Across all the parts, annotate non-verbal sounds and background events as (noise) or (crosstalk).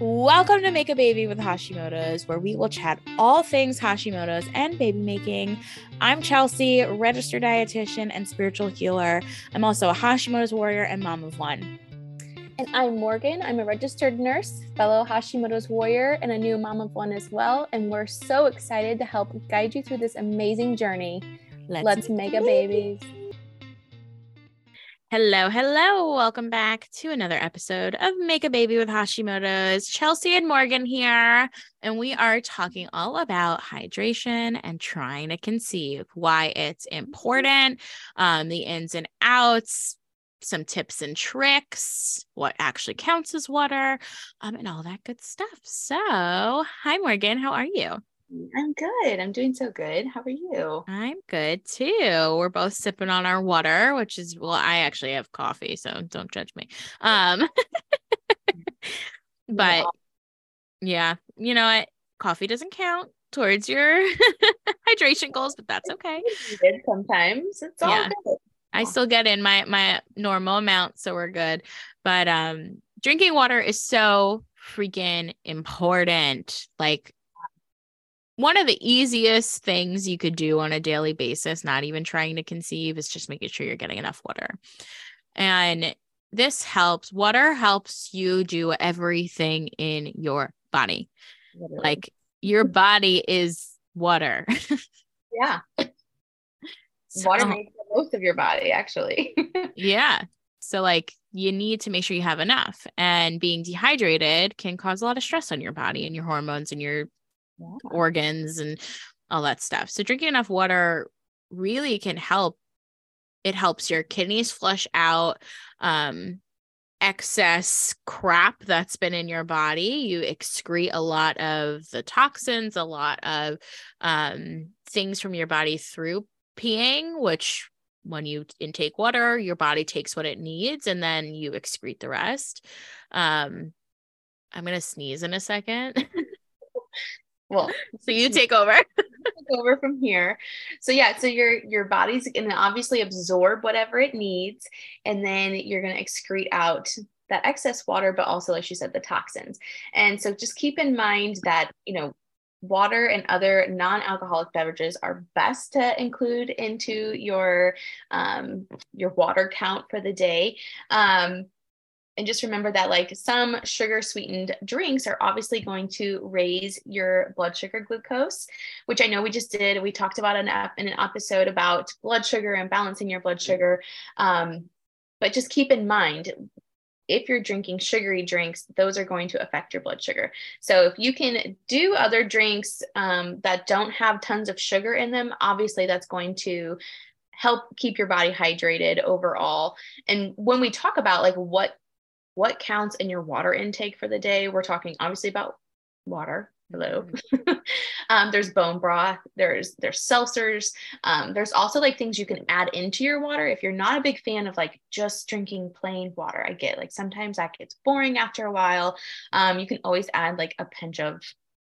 Welcome to Make a Baby with Hashimoto's, where we will chat all things Hashimoto's and baby making. I'm Chelsea, registered dietitian and spiritual healer. I'm also a Hashimoto's warrior and mom of one. And I'm Morgan. I'm a registered nurse, fellow Hashimoto's warrior, and a new mom of one as well. And we're so excited to help guide you through this amazing journey. Let's, Let's make, make a baby. babies. Hello, hello. Welcome back to another episode of Make a Baby with Hashimoto's. Chelsea and Morgan here, and we are talking all about hydration and trying to conceive, why it's important, um, the ins and outs, some tips and tricks, what actually counts as water, um, and all that good stuff. So, hi, Morgan. How are you? I'm good. I'm doing so good. How are you? I'm good too. We're both sipping on our water, which is well, I actually have coffee, so don't judge me. Um (laughs) but yeah, you know what? Coffee doesn't count towards your (laughs) hydration goals, but that's okay. Sometimes it's all yeah. good. I still get in my my normal amount, so we're good. But um drinking water is so freaking important. Like one of the easiest things you could do on a daily basis, not even trying to conceive, is just making sure you're getting enough water. And this helps. Water helps you do everything in your body. Literally. Like your body is water. (laughs) yeah. So, water makes the most of your body, actually. (laughs) yeah. So, like, you need to make sure you have enough. And being dehydrated can cause a lot of stress on your body and your hormones and your yeah. organs and all that stuff. So drinking enough water really can help. It helps your kidneys flush out um, excess crap that's been in your body. You excrete a lot of the toxins, a lot of um, things from your body through peeing, which when you intake water, your body takes what it needs and then you excrete the rest. Um, I'm going to sneeze in a second. (laughs) well (laughs) so you take over. (laughs) take over from here. So yeah so your your body's gonna obviously absorb whatever it needs and then you're gonna excrete out that excess water but also like she said the toxins. And so just keep in mind that you know water and other non-alcoholic beverages are best to include into your um, your water count for the day. Um, and just remember that like some sugar sweetened drinks are obviously going to raise your blood sugar glucose which i know we just did we talked about an in an episode about blood sugar and balancing your blood sugar um, but just keep in mind if you're drinking sugary drinks, those are going to affect your blood sugar. So if you can do other drinks um, that don't have tons of sugar in them, obviously that's going to help keep your body hydrated overall. And when we talk about like what what counts in your water intake for the day. We're talking obviously about water. Hello. Mm-hmm. (laughs) um, there's bone broth. There's there's seltzers. Um, there's also like things you can add into your water. If you're not a big fan of like just drinking plain water, I get like sometimes that gets boring after a while. Um, you can always add like a pinch of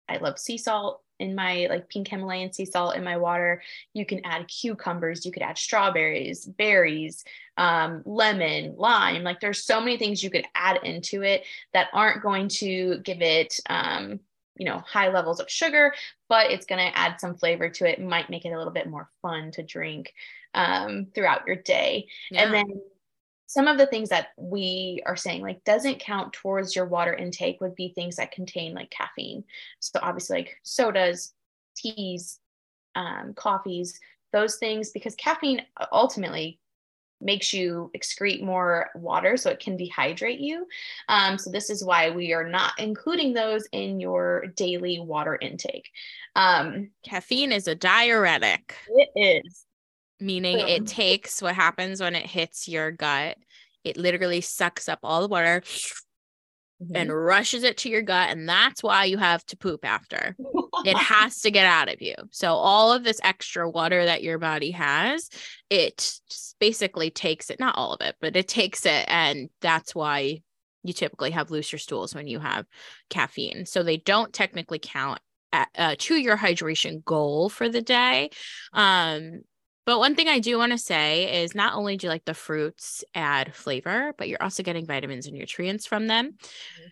I love sea salt in my like pink Himalayan sea salt in my water. You can add cucumbers, you could add strawberries, berries, um, lemon, lime. Like there's so many things you could add into it that aren't going to give it, um, you know, high levels of sugar, but it's going to add some flavor to it. Might make it a little bit more fun to drink um, throughout your day. Yeah. And then some of the things that we are saying like doesn't count towards your water intake would be things that contain like caffeine. So obviously like sodas teas um, coffees those things because caffeine ultimately makes you excrete more water so it can dehydrate you. Um, so this is why we are not including those in your daily water intake. Um, caffeine is a diuretic. It is meaning it takes what happens when it hits your gut. It literally sucks up all the water mm-hmm. and rushes it to your gut and that's why you have to poop after. It (laughs) has to get out of you. So all of this extra water that your body has it basically takes it not all of it but it takes it and that's why you typically have looser stools when you have caffeine. So they don't technically count at, uh, to your hydration goal for the day. Um but one thing I do want to say is not only do like the fruits add flavor, but you're also getting vitamins and nutrients from them. Mm-hmm.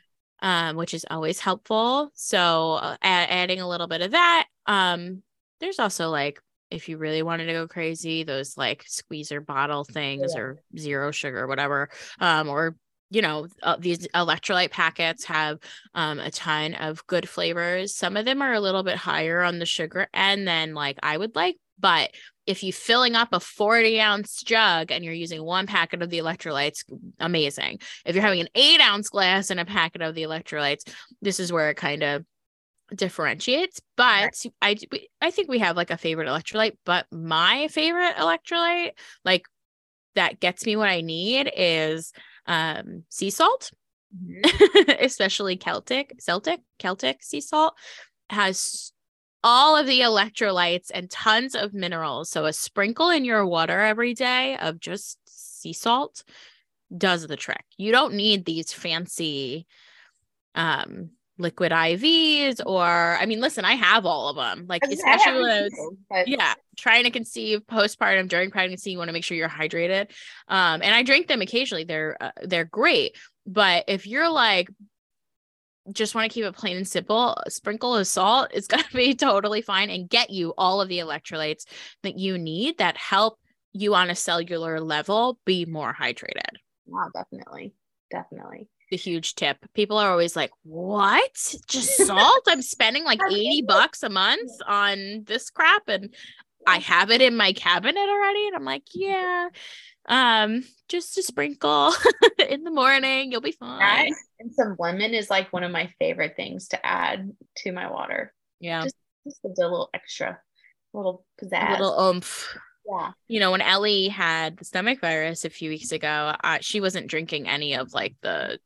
um, which is always helpful. So uh, adding a little bit of that. Um, there's also like if you really wanted to go crazy, those like squeezer bottle things yeah. or zero sugar, whatever, um, or you know, uh, these electrolyte packets have um, a ton of good flavors. Some of them are a little bit higher on the sugar end than like I would like, but if you're filling up a 40 ounce jug and you're using one packet of the electrolytes, amazing. If you're having an eight ounce glass and a packet of the electrolytes, this is where it kind of differentiates but i i think we have like a favorite electrolyte but my favorite electrolyte like that gets me what i need is um sea salt mm-hmm. (laughs) especially celtic celtic celtic sea salt has all of the electrolytes and tons of minerals. So a sprinkle in your water every day of just sea salt does the trick. You don't need these fancy um liquid IVs or I mean listen I have all of them like especially when too, but... yeah trying to conceive postpartum during pregnancy you want to make sure you're hydrated. Um and I drink them occasionally they're uh, they're great but if you're like just want to keep it plain and simple A sprinkle of salt it's going to be totally fine and get you all of the electrolytes that you need that help you on a cellular level be more hydrated wow definitely definitely the huge tip. People are always like, "What? Just (laughs) salt? I'm spending like 80 bucks a month on this crap and I have it in my cabinet already." And I'm like, (laughs) "Yeah. Um, just a sprinkle (laughs) in the morning, you'll be fine." and some lemon is like one of my favorite things to add to my water. Yeah. Just, just a little extra, a little pizzazz. A little oomph. Yeah. You know, when Ellie had the stomach virus a few weeks ago, uh, she wasn't drinking any of like the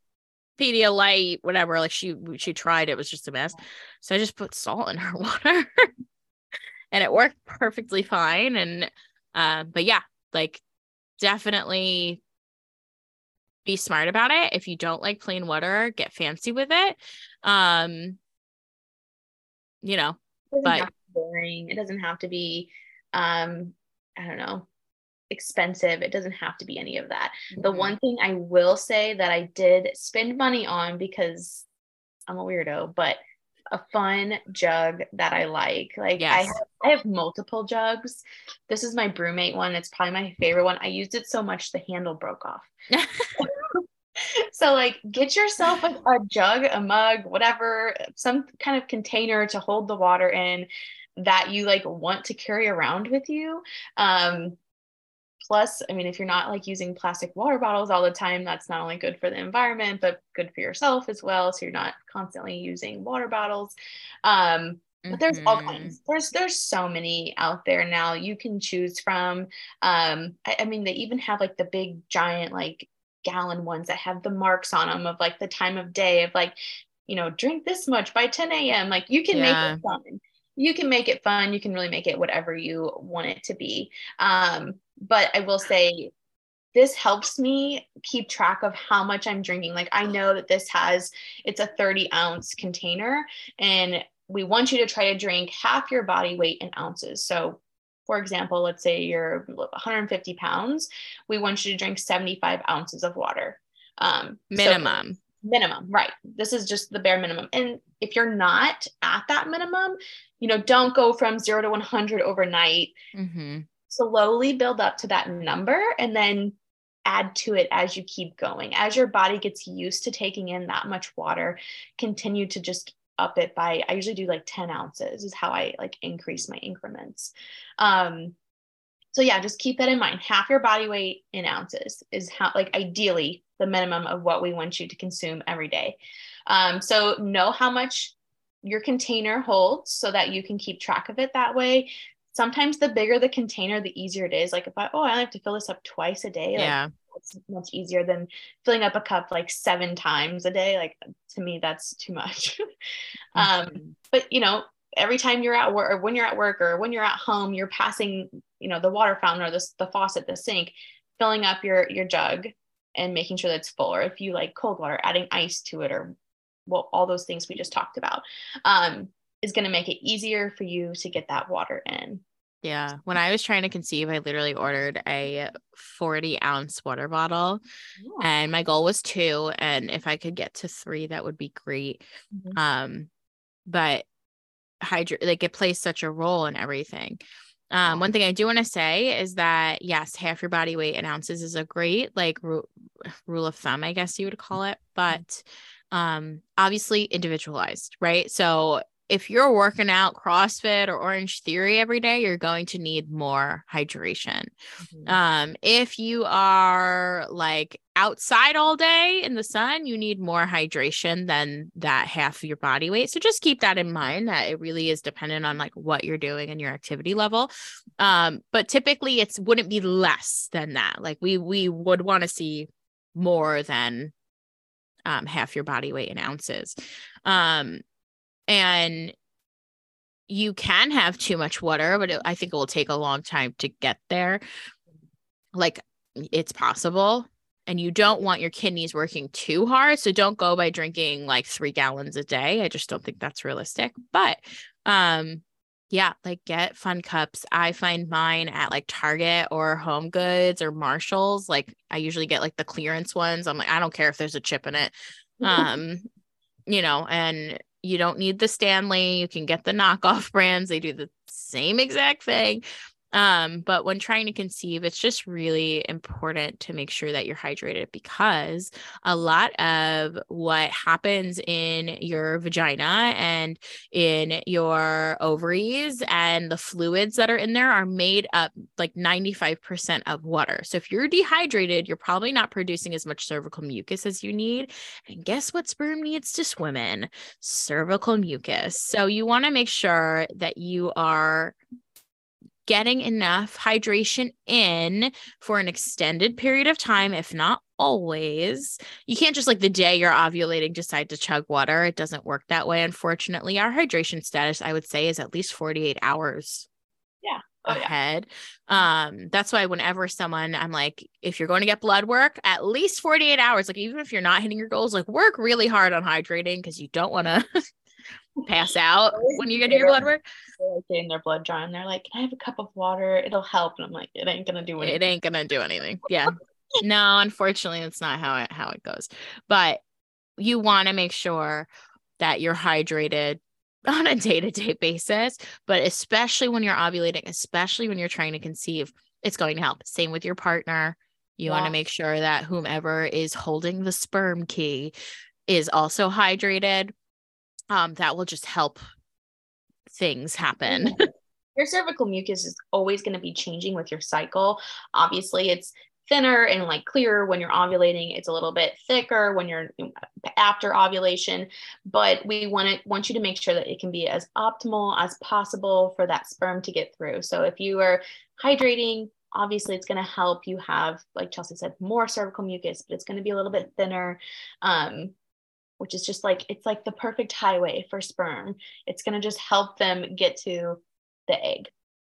Pedialyte, whatever. Like she she tried, it was just a mess. So I just put salt in her (laughs) water, and it worked perfectly fine. And uh, but yeah, like definitely be smart about it. If you don't like plain water, get fancy with it. Um, you know, but boring. It doesn't have to be um, I don't know, expensive. It doesn't have to be any of that. Mm-hmm. The one thing I will say that I did spend money on because I'm a weirdo, but a fun jug that I like. Like yes. I have, I have multiple jugs. This is my BrüMate one. It's probably my favorite one. I used it so much the handle broke off. (laughs) so like get yourself a, a jug, a mug, whatever, some kind of container to hold the water in that you like want to carry around with you. Um, Plus, I mean, if you're not like using plastic water bottles all the time, that's not only good for the environment, but good for yourself as well. So you're not constantly using water bottles. Um, but there's all mm-hmm. kinds there's there's so many out there now you can choose from um I, I, mean they even have like the big giant like gallon ones that have the marks on them of like the time of day of like you know drink this much by 10 a.m like you can yeah. make it fun you can make it fun you can really make it whatever you want it to be um but I will say this helps me keep track of how much I'm drinking. Like I know that this has it's a 30 ounce container and we want you to try to drink half your body weight in ounces. So for example, let's say you're 150 pounds, we want you to drink 75 ounces of water. Um, minimum. So minimum, right? This is just the bare minimum. And if you're not at that minimum, you know, don't go from zero to 100 overnight. Mm-hmm slowly build up to that number and then add to it as you keep going. As your body gets used to taking in that much water, continue to just up it by, I usually do like 10 ounces is how I like increase my increments. Um, so yeah, just keep that in mind. Half your body weight in ounces is how, like ideally the minimum of what we want you to consume every day. Um, so know how much your container holds so that you can keep track of it that way sometimes the bigger the container, the easier it is. Like if I, oh, I only have to fill this up twice a day. Like, yeah. It's much easier than filling up a cup like seven times a day. Like to me, that's too much. (laughs) um, mm-hmm. but you know, every time you're at work or when you're at work or when you're at home, you're passing, you know, the water fountain or the, the faucet, the sink, filling up your, your jug and making sure that it's full. Or if you like cold water, adding ice to it or well, all those things we just talked about. Um, is going to make it easier for you to get that water in. Yeah. When I was trying to conceive, I literally ordered a 40 ounce water bottle yeah. and my goal was two. And if I could get to three, that would be great. Mm-hmm. Um, but hydro like it plays such a role in everything. Um, one thing I do want to say is that yes, half your body weight in ounces is a great like ru- rule of thumb, I guess you would call it, mm-hmm. but um obviously individualized, right? So if you're working out CrossFit or Orange Theory every day, you're going to need more hydration. Mm-hmm. Um, if you are like outside all day in the sun, you need more hydration than that half of your body weight. So just keep that in mind that it really is dependent on like what you're doing and your activity level. Um, but typically it's wouldn't be less than that. Like we we would want to see more than um, half your body weight in ounces. Um, and you can have too much water but it, i think it will take a long time to get there. Like it's possible and you don't want your kidneys working too hard so don't go by drinking like 3 gallons a day. I just don't think that's realistic but um yeah like get fun cups. I find mine at like target or home goods or marshalls. Like i usually get like the clearance ones. I'm like i don't care if there's a chip in it. (laughs) Um you know and you don't need the Stanley. You can get the knockoff (laughs) brands. They do the same exact thing. Um, but when trying to conceive, it's just really important to make sure that you're hydrated because a lot of what happens in your vagina and in your ovaries and the fluids that are in there are made up like 95% of water. So if you're dehydrated, you're probably not producing as much cervical mucus as you need. And guess what sperm needs to swim in? Cervical mucus. So you want to make sure that you are getting enough hydration in for an extended period of time, if not always. You can't just like the day you're ovulating decide to chug water. It doesn't work that way. Unfortunately, our hydration status, I would say, is at least 48 hours. Yeah. Oh, ahead. Um, that's why whenever someone I'm like, if you're going to get blood work, at least 48 hours, like even if you're not hitting your goals, like work really hard on hydrating because you don't want to (laughs) pass out when you get to your blood work. They're getting their blood drawn. They're like, "Can I have a cup of water? It'll help." And I'm like, "It ain't gonna do anything. It ain't gonna do anything." (laughs) Yeah. no, unfortunately, that's not how it how it goes. But you want to make sure that you're hydrated (laughs) on a day-to-day basis, but especially when you're ovulating, especially when you're trying to conceive, it's going to help. Same with your partner. You yeah. want to make sure that whomever is holding the sperm key is also hydrated um, that will just help things happen. your cervical mucus is always going to be changing with your cycle. Obviously, it's thinner and like clearer when you're ovulating. It's a little bit thicker when you're after ovulation, but we want to want you to make sure that it can be as optimal as possible for that sperm to get through. So if you are hydrating, obviously it's going to help you have, like Chelsea said, more cervical mucus, but it's going to be a little bit thinner. Um, which is just like it's like the perfect highway for sperm. It's going to just help them get to the egg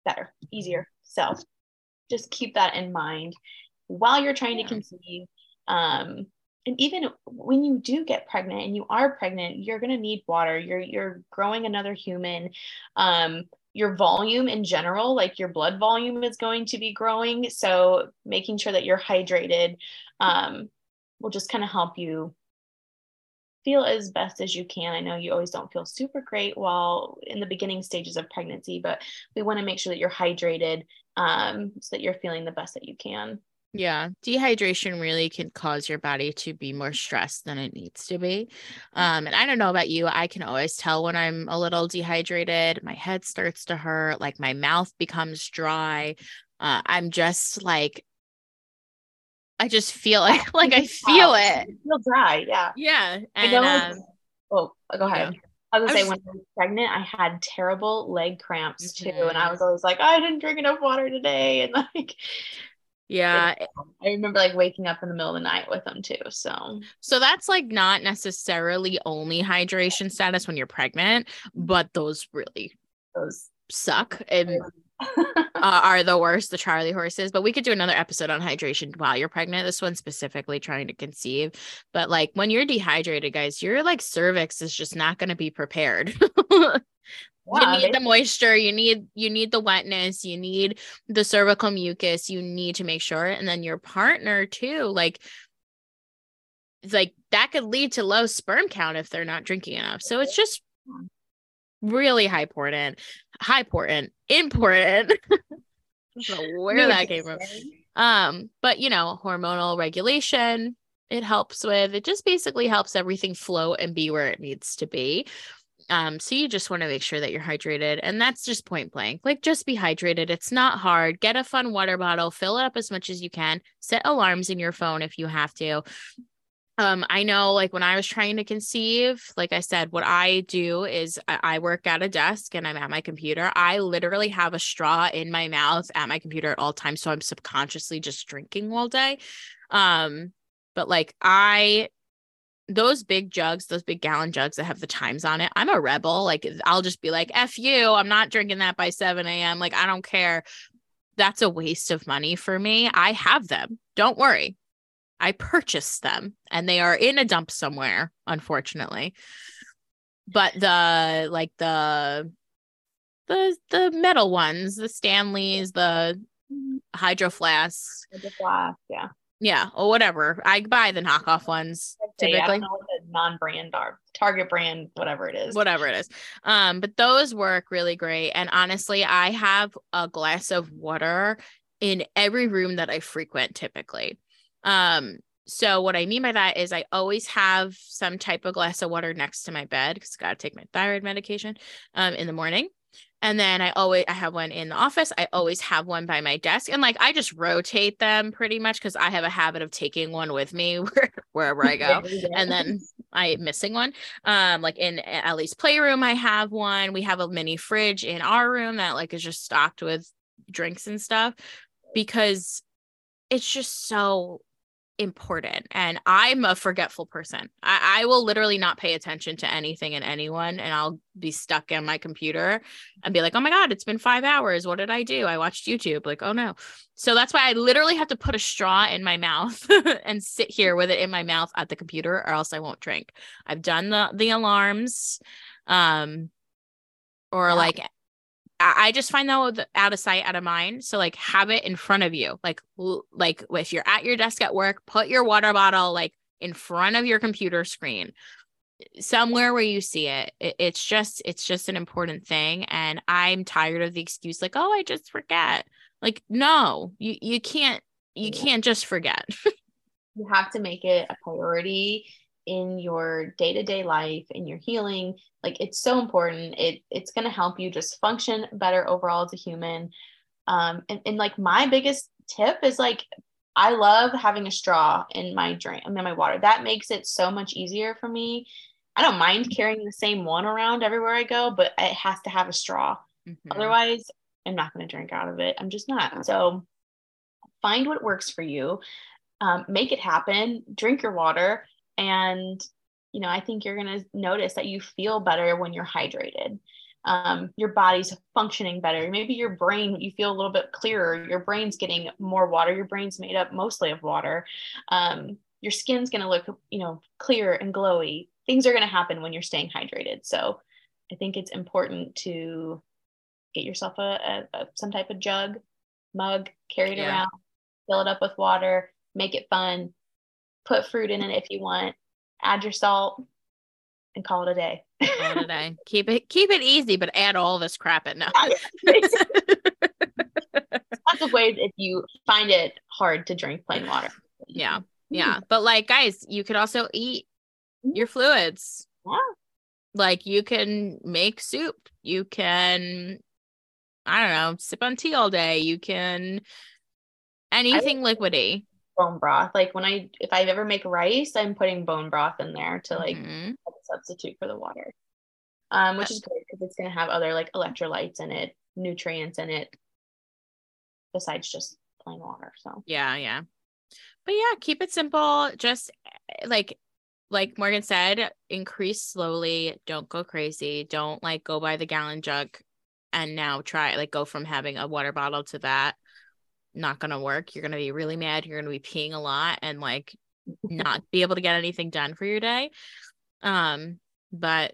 better, easier. So just keep that in mind while you're trying to conceive. Um, and even when you do get pregnant and you are pregnant, you're going to need water. You're you're growing another human. Um, your volume in general, like your blood volume, is going to be growing. So making sure that you're hydrated um, will just kind of help you feel as best as you can. I know you always don't feel super great while in the beginning stages of pregnancy, but we want to make sure that you're hydrated um, so that you're feeling the best that you can. Yeah, dehydration really can cause your body to be more stressed than it needs to be. Um, and I don't know about you, I can always tell when I'm a little dehydrated. My head starts to hurt, like my mouth becomes dry. Uh, I'm just like I just feel (laughs) like like I feel it. feel dry, yeah. Yeah. And, I know. Um, oh, go ahead. Yeah. I was gonna I say was, when I was pregnant, I had terrible leg cramps mm-hmm. too, and I was always like, I didn't drink enough water today, and like, yeah, I remember like waking up in the middle of the night with them too. So, so that's like not necessarily only hydration status when you're pregnant, but those really those suck and (laughs) uh, are the worst, the Charlie horses. But we could do another episode on hydration while you're pregnant. This one specifically trying to conceive. But like when you're dehydrated, guys, your like cervix is just not going to be prepared. Yeah, (laughs) you need the moisture, you need you need the wetness, you need the cervical mucus, you need to make sure and then your partner too like like that could lead to low sperm count if they're not drinking enough. So it's just really high important, (laughs) high important, important. where that came from. Um, but you know, hormonal regulation, it helps with it just basically helps everything flow and be where it needs to be. Um, so you just want to make sure that you're hydrated, and that's just point blank. Like, just be hydrated. It's not hard. Get a fun water bottle, fill it up as much as you can. Set alarms in your phone if you have to. Um, I know like when I was trying to conceive, like I said, what I do is I, work at a desk and I'm at my computer. I literally have a straw in my mouth at my computer at all times. So I'm subconsciously just drinking all day. Um, but like I those big jugs, those big gallon jugs that have the times on it, I'm a rebel. Like I'll just be like, F you, I'm not drinking that by 7 a.m. Like I don't care. That's a waste of money for me. I have them. Don't worry. I purchased them and they are in a dump somewhere, unfortunately. But the like the the the metal ones, the Stanleys, the hydro flasks. Hydro flask, yeah. Yeah, or whatever. I buy the knockoff ones typically. I don't know what the non-brand are. Target brand, whatever it is. Whatever it is. Um, but those work really great. And honestly, I have a glass of water in every room that I frequent typically. Um, so what I mean by that is I always have some type of glass of water next to my bed because I gotta take my thyroid medication um in the morning. And then I always I have one in the office. I always have one by my desk. And like I just rotate them pretty much because I have a habit of taking one with me (laughs) wherever I go. and then I'm missing one. Um, like in Ellie's playroom, I have one. We have a mini fridge in our room that like is just stocked with drinks and stuff because it's just so important and i'm a forgetful person. I, I, will literally not pay attention to anything and anyone and i'll be stuck in my computer and be like oh my god it's been five hours. What did i do? I watched youtube. Like oh no. So that's why i literally have to put a straw in my mouth (laughs) and sit here with it in my mouth at the computer or else i won't drink. I've done the the alarms um or yeah. like I just find that out of sight, out of mind. So like have it in front of you. Like like if you're at your desk at work, put your water bottle like in front of your computer screen eh, somewhere where you see it. it's just it's just an important thing and i'm tired of the excuse like oh i just forget like no you you can't you can't just forget (laughs) you have to make it a priority in your day-to-day life in your healing like it's so important. It it's going to help you just function better overall as a human. Um and, and like my biggest tip is like i love having a straw in my drink in my water. That makes it so much easier for me. I don't mind carrying the same one around everywhere i go but it has to have a straw. Mm-hmm. otherwise i'm not going to drink out of it. I'm just not. So find what works for you. Um, make it happen. Drink your water and you know i think you're going to notice that you feel better when you're hydrated. Um, your body's functioning better. Maybe your brain you feel a little bit clearer. Your brain's getting more water. Your brain's made up mostly of water. Um, your skin's going to look you know clear and glowy. Things are going to happen when you're staying hydrated. So i think it's important to get yourself a, a, a some type of jug mug carry it yeah. around fill it up with water make it fun put fruit in it if you want, add your salt, and call it a day. call it a day. (laughs) Keep it keep it easy, but add all this crap in now. (laughs) (laughs) Lots of ways if you find it hard to drink plain water. Yeah. Yeah. But like guys, you could also eat mm-hmm. your fluids. Yeah. Like you can make soup. You can I don't know, sip on tea all day. You can anything liquidy bone broth. Like when I if I ever make rice, I'm putting bone broth in there to like mm-hmm. substitute for the water. Um, which is great because it's gonna have other like electrolytes in it, nutrients in it, besides just plain water. So yeah, yeah. But yeah, keep it simple. Just like like Morgan said, increase slowly. Don't go crazy. Don't like go by the gallon jug and now try like go from having a water bottle to that not going to work. You're going to be really mad. You're going to be peeing a lot and like (laughs) not be able to get anything done for your day. Um, but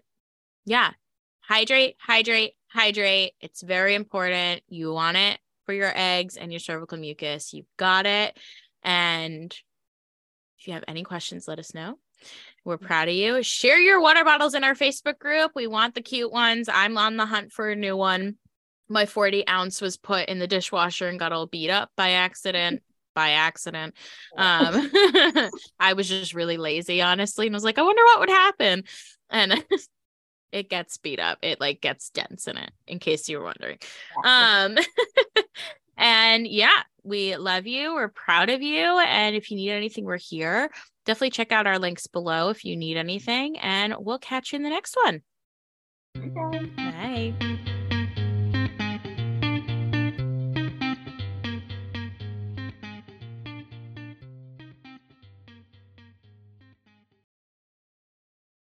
yeah, hydrate, hydrate, hydrate. It's very important. You want it for your eggs and your cervical mucus. You've got it. And if you have any questions, let us know. We're proud of you. Share your water bottles in our Facebook group. We want the cute ones. I'm on the hunt for a new one. My 40 ounce was put in the dishwasher and got all beat up by accident. (laughs) By accident. Um, (laughs) I was just really lazy, honestly, and was like, I wonder what would happen. And (laughs) it gets beat up. It like gets dents in it, in case you were wondering. Um, and yeah, we love you. We're proud of you. And if you need anything, we're here. Definitely check out our links below if you need anything. And we'll catch you in the next one. Bye. Bye.